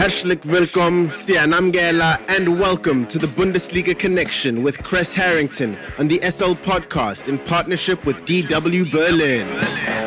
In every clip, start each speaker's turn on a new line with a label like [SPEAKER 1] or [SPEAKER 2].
[SPEAKER 1] Herzlich willkommen, Sianamgela, and welcome to the Bundesliga Connection with Chris Harrington on the SL Podcast in partnership with DW Berlin.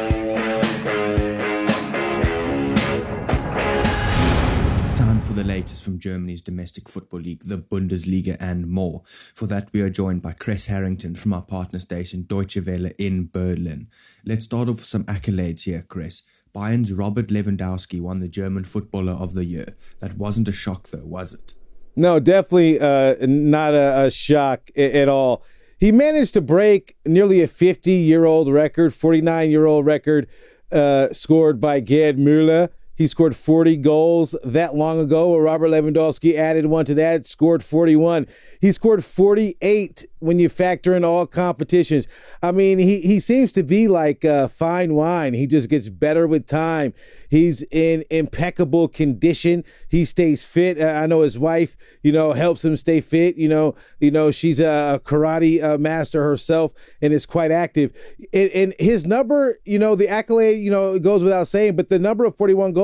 [SPEAKER 2] The latest from Germany's domestic football league, the Bundesliga, and more. For that, we are joined by Chris Harrington from our partner station Deutsche Welle in Berlin. Let's start off with some accolades here, Chris. Bayern's Robert Lewandowski won the German Footballer of the Year. That wasn't a shock, though, was it?
[SPEAKER 3] No, definitely uh, not a, a shock a- at all. He managed to break nearly a 50 year old record, 49 year old record uh, scored by Gerd Müller. He scored 40 goals that long ago. Robert Lewandowski added one to that, scored 41. He scored 48 when you factor in all competitions. I mean, he, he seems to be like uh, fine wine. He just gets better with time. He's in impeccable condition. He stays fit. Uh, I know his wife, you know, helps him stay fit. You know, you know she's a karate uh, master herself and is quite active. And, and his number, you know, the accolade, you know, it goes without saying, but the number of 41 goals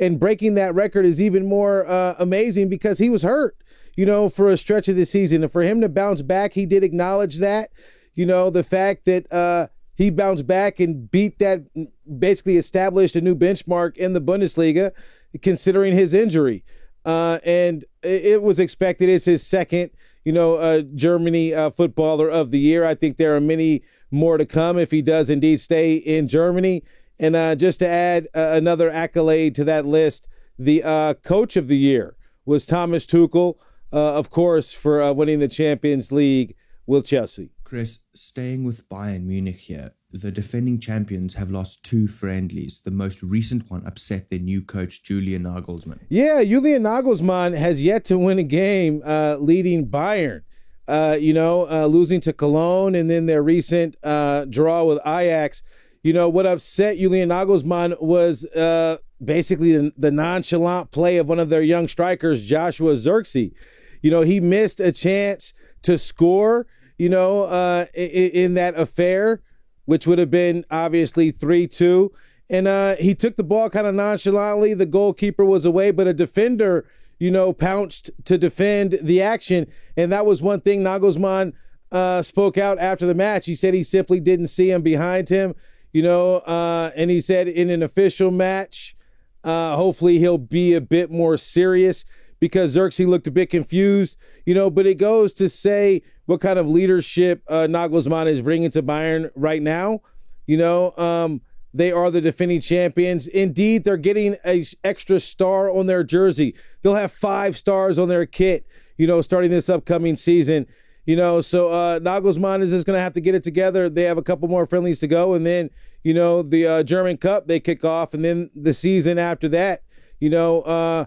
[SPEAKER 3] and breaking that record is even more uh, amazing because he was hurt you know, for a stretch of the season. And for him to bounce back, he did acknowledge that. You know, the fact that uh, he bounced back and beat that, basically established a new benchmark in the Bundesliga, considering his injury. Uh, and it was expected. It's his second, you know, uh, Germany uh, footballer of the year. I think there are many more to come if he does indeed stay in Germany. And uh, just to add uh, another accolade to that list, the uh, coach of the year was Thomas Tuchel uh, of course, for uh, winning the Champions League with Chelsea.
[SPEAKER 2] Chris, staying with Bayern Munich here, the defending champions have lost two friendlies. The most recent one upset their new coach, Julian Nagelsmann.
[SPEAKER 3] Yeah, Julian Nagelsmann has yet to win a game uh, leading Bayern. Uh, you know, uh, losing to Cologne and then their recent uh, draw with Ajax. You know, what upset Julian Nagelsmann was uh, basically the, the, nonchalant play of one of their young strikers, Joshua Zirkzee. You know, he missed a chance to score, you know, uh, in, in that affair, which would have been obviously 3 2. And uh, he took the ball kind of nonchalantly. The goalkeeper was away, but a defender, you know, pounced to defend the action. And that was one thing Nagelsmann uh, spoke out after the match. He said he simply didn't see him behind him, you know, uh, and he said in an official match, uh, hopefully he'll be a bit more serious because Zirkzee looked a bit confused, you know, but it goes to say what kind of leadership uh, Nagelsmann is bringing to Bayern right now. You know, um, they are the defending champions. Indeed, they're getting a extra star on their jersey. They'll have five stars on their kit, you know, starting this upcoming season. You know, so uh, Nagelsmann is just going to have to get it together. They have a couple more friendlies to go, and then you know the uh, German Cup they kick off, and then the season after that, you know, uh,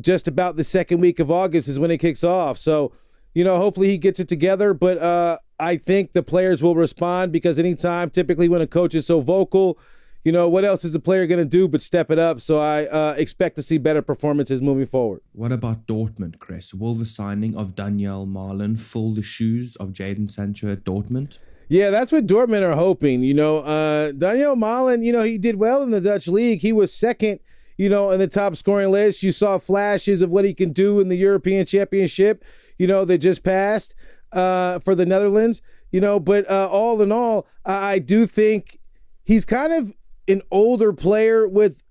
[SPEAKER 3] just about the second week of August is when it kicks off. So, you know, hopefully he gets it together. But uh, I think the players will respond because anytime, typically when a coach is so vocal, you know, what else is the player going to do but step it up? So I uh, expect to see better performances moving forward.
[SPEAKER 2] What about Dortmund, Chris? Will the signing of Donyell Malen fill the shoes of Jadon Sancho at Dortmund?
[SPEAKER 3] Yeah, that's what Dortmund are hoping. You know, uh, Donyell Malen, you know, he did well in the Dutch league. He was second – you know, in the top scoring list. You saw flashes of what he can do in the European Championship, you know, that just passed uh, for the Netherlands, you know. But uh, all in all, I do think he's kind of an older player with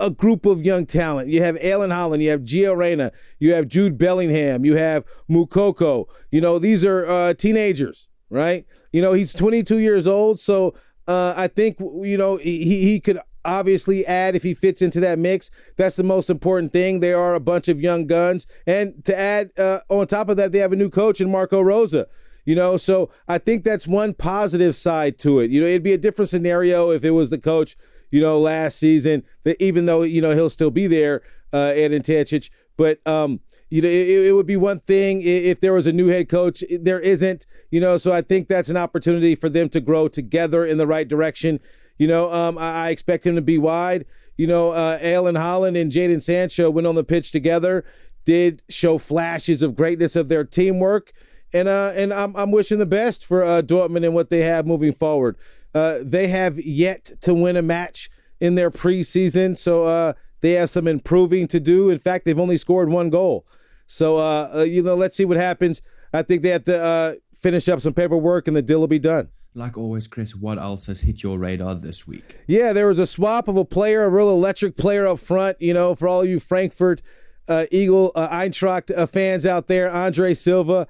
[SPEAKER 3] a group of young talent. You have Erling Haaland, you have Gio Reyna, you have Jude Bellingham, you have Moukoko. You know, these are uh, teenagers, right? You know, he's 22 years old, so uh, I think you know he he could obviously add if he fits into that mix. That's the most important thing. They are a bunch of young guns. And to add uh, on top of that, they have a new coach in Marco Rose. You know, so I think that's one positive side to it. You know, it'd be a different scenario if it was the coach, you know, last season, that even though, you know, he'll still be there, uh, Edin Terzic. But, um, you know, it, it, would be one thing if there was a new head coach. There isn't, you know, so I think that's an opportunity for them to grow together in the right direction. You know, um, I, I, expect him to be wide. You know, uh, Erling Haaland and Jadon Sancho went on the pitch together, did show flashes of greatness of their teamwork. And uh, and I'm, I'm wishing the best for uh, Dortmund and what they have moving forward. Uh, they have yet to win a match in their preseason, so uh, they have some improving to do. In fact, they've only scored one goal. So, uh, uh, you know, let's see what happens. I think they have to uh, finish up some paperwork and the deal will be done.
[SPEAKER 2] Like always, Chris, what else has hit your radar this week?
[SPEAKER 3] Yeah, there was a swap of a player, a real electric player up front. You know, for all you Frankfurt uh, Eagle uh, Eintracht uh, fans out there, Andre Silva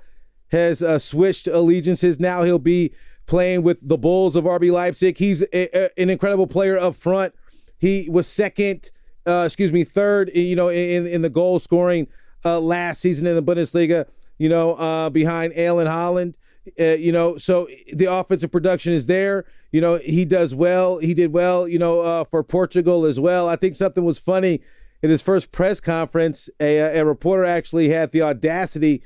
[SPEAKER 3] has uh, switched allegiances. Now he'll be playing with the Bulls of RB Leipzig. He's a, a, an incredible player up front. He was second, uh, excuse me, third, you know, in in the goal scoring uh, last season in the Bundesliga. You know, behind Erling Haaland. Uh, you know, so the offensive production is there. You know, he does well. He did well, you know, uh, for Portugal as well. I think something was funny in his first press conference. A, a reporter actually had the audacity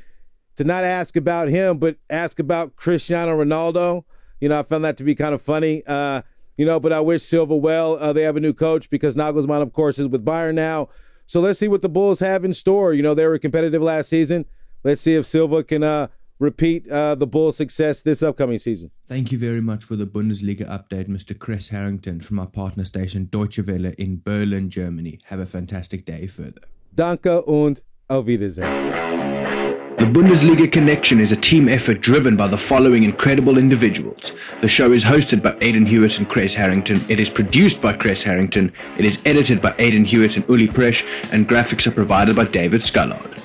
[SPEAKER 3] to not ask about him, but ask about Cristiano Ronaldo. You know, I found that to be kind of funny. Uh, you know, but I wish Silva well. Uh, they have a new coach because Nagelsmann, of course, is with Bayern now. So let's see what the Bulls have in store. You know, they were competitive last season. Let's see if Silva can uh, repeat uh, the Bulls' success this upcoming season.
[SPEAKER 2] Thank you very much for the Bundesliga update, Mr. Chris Harrington from our partner station Deutsche Welle in Berlin, Germany. Have a fantastic day further.
[SPEAKER 3] Danke und auf Wiedersehen.
[SPEAKER 1] Bundesliga Connection is a team effort driven by the following incredible individuals. The show is hosted by Aidan Hewitt and Chris Harrington. It is produced by Chris Harrington. It is edited by Aidan Hewitt and Uli Presh, and graphics are provided by David Scullard.